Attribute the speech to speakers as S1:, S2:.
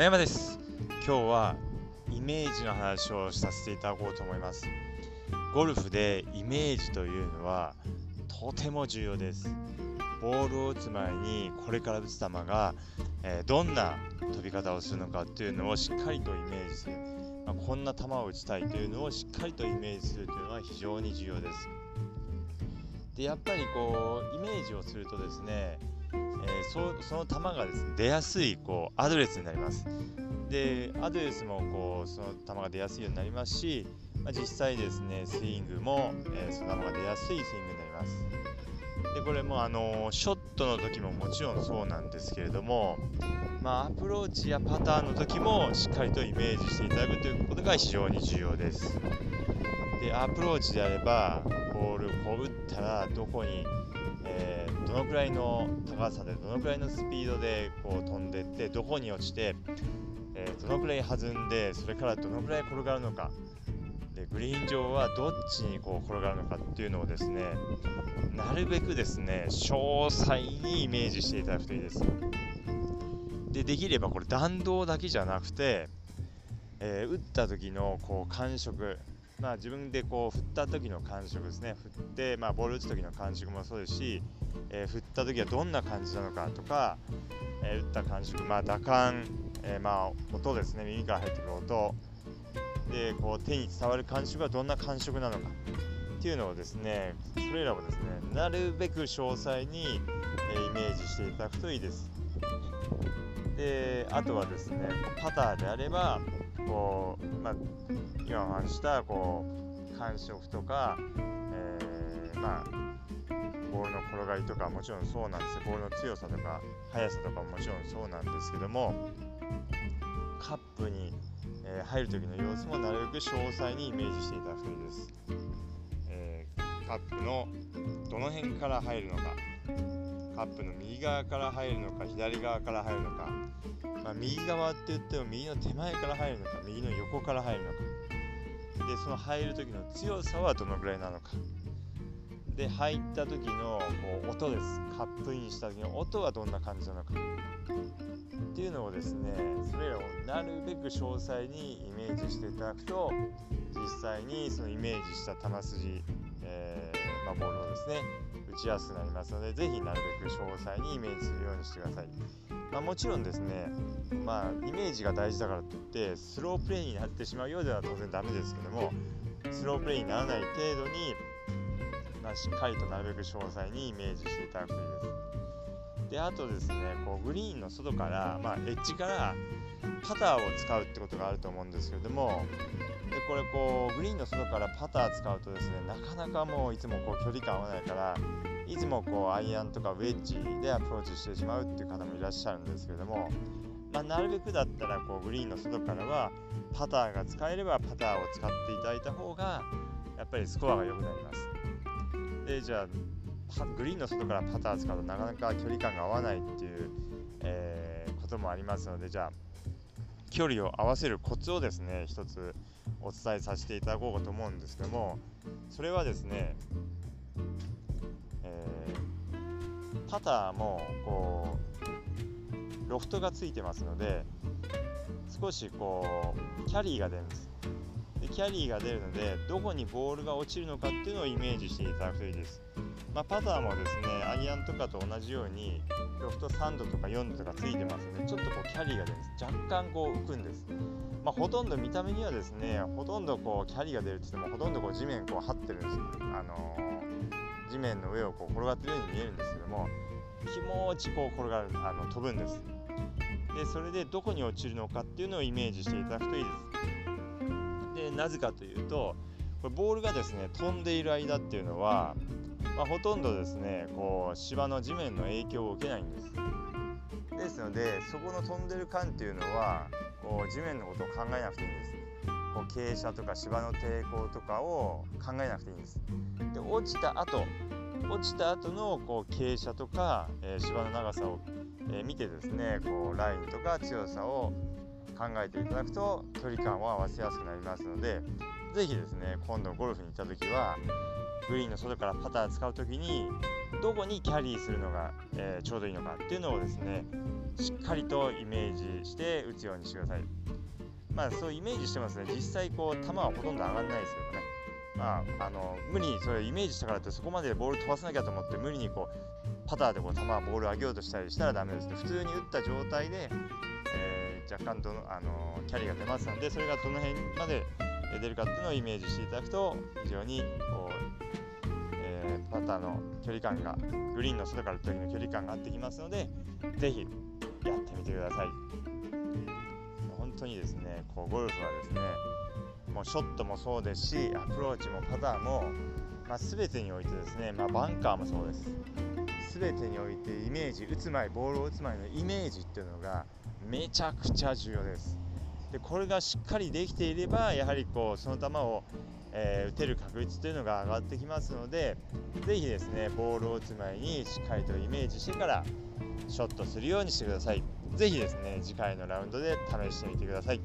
S1: 野山です。今日はイメージの話をさせていただこうと思います。ゴルフでイメージというのはとても重要です。ボールを打つ前にこれから打つ球が、えー、どんな飛び方をするのかっていうのをしっかりとイメージする、まあ、こんな球を打ちたいというのをしっかりとイメージするというのは非常に重要です。でやっぱりこうイメージをするとですねえー、その球がですね出やすいこうアドレスになります。でアドレスもこうその球が出やすいようになりますし、まあ、実際ですねスイングも、えー、その球が出やすいスイングになります。でこれもあのショットの時ももちろんそうなんですけれども、まあ、アプローチやパターンの時もしっかりとイメージしていただくということが非常に重要です。でアプローチであればボールをこう打ったらどこにえー、どのくらいの高さでどのくらいのスピードでこう飛んでってどこに落ちて、えー、どのくらい弾んでそれからどのくらい転がるのか。でグリーン上はどっちにこう転がるのかっていうのをですねなるべくですね詳細にイメージしていただくといいです。でできればこれ弾道だけじゃなくて、えー、打った時のこう感触まあ、自分でこう振った時の感触ですね。振って、まあ、ボール打つ時の感触もそうですし、えー、振った時はどんな感じなのかとか、えー、打った感触、まあ、打感、えー、まあ、音ですね。耳から入ってくる音。でこう手に伝わる感触はどんな感触なのか。っていうのをですねそれらをですねなるべく詳細に、えイメージしていただくといいです。であとはですねパターであればこう、まあ、今お話したこう感触とか、えー、まあボールの転がりとかもちろんそうなんですボールの強さとか速さとかももちろんそうなんですけどもカップに、えー、入る時の様子もなるべく詳細にイメージしていただくといいです、えー、カップのどの辺から入るのか。カップの右側から入るのか左側から入るのか。まあ、右側って言っても右の手前から入るのか右の横から入るのか。でその入る時の強さはどのぐらいなのか。で入った時のこう音です。カップインした時の音はどんな感じなのか。っていうのをですねそれらをなるべく詳細にイメージしていただくと実際にそのイメージした球筋、えー、まあ、ボールをですね打ちやすくなりますので是非なるべく詳細にイメージするようにしてください。まあ、もちろんですね、まあ、イメージが大事だからといってスロープレイになってしまうようでは当然ダメですけどもスロープレイにならない程度に、まあ、しっかりとなるべく詳細にイメージしていただくといいです。であとですねこうグリーンの外から、まあ、エッジからパターを使うってことがあると思うんですけれどもでこれこうグリーンの外からパター使うとですねなかなかもういつもこう距離感合わないからいつもこうアイアンとかウェッジでアプローチしてしまうっていう方もいらっしゃるんですけども、まあ、なるべくだったらこうグリーンの外からはパターが使えればパターを使っていただいた方がやっぱりスコアが良くなります。でじゃあグリーンの外からパター使うとなかなか距離感が合わないっていう、えー、こともありますのでじゃあ距離を合わせるコツをですね一つお伝えさせていただこうかと思うんですけどもそれはですねえパターもこうロフトがついてますので少しこうキャリーが出るんです。でキャリーが出るのでどこにボールが落ちるのかっていうのをイメージしていただくといいです、まあ、パターもですねアイアンとかと同じようにロフト3度とか4度とかついてますのでちょっとこうキャリーが出るんです若干こう浮くんです。まあ、ほとんど見た目にはですねほとんどこうキャリーが出るって言ってもほとんどこう地面こう張ってるんですあのー地面の上をこう転がってるように見えるんですけども気持ちこう転がるあの飛ぶんです。でそれでどこに落ちるのかっていうのをイメージしていただくといいです。でなぜかというとこれボールがですね飛んでいる間っていうのは、まあ、ほとんどですねこう芝の地面の影響を受けないんですですのでそこの飛んでる間っていうのはこう地面のことを考えなくていいんですこう傾斜とか芝の抵抗とかを考えなくていいんです。で落ちた後落ちた後のこう傾斜とか、えー、芝の長さを、えー、見てですねこうラインとか強さを考えていただくと距離感を合わせやすくなりますので是非ですね今度ゴルフに行った時はグリーンの外からパター使う時にどこにキャリーするのが、えー、ちょうどいいのかっていうのをですねしっかりとイメージして打つようにしてください。まあそうイメージしてますね。実際こう球はほとんど上がらないですけどね。まあ、あの無理にそれイメージしたからってそこまでボール飛ばさなきゃと思って無理にこうパターでこう球ボール上げようとしたりしたらダメですね。普通に打った状態で、えー、若干どの、あのキャリーが出ますのでそれがどの辺まで出るかっていうのをイメージしていただくと非常にこう、えー、パターの距離感がグリーンの外から時の距離感が合ってきますのでぜひやってみてください。本当にですねこうゴルフはですねもうショットもそうですしアプローチもパターも、まあ、全てにおいてですね、まあ、バンカーもそうです。全てにおいてイメージ打つ前ボールを打つ前のイメージっていうのがめちゃくちゃ重要です。でこれがしっかりできていればやはりこうその球を、えー、打てる確率というのが上がってきますのでぜひですねボールを打つ前にしっかりとイメージしてからショットするようにしてください。ぜひですね次回のラウンドで試してみてください。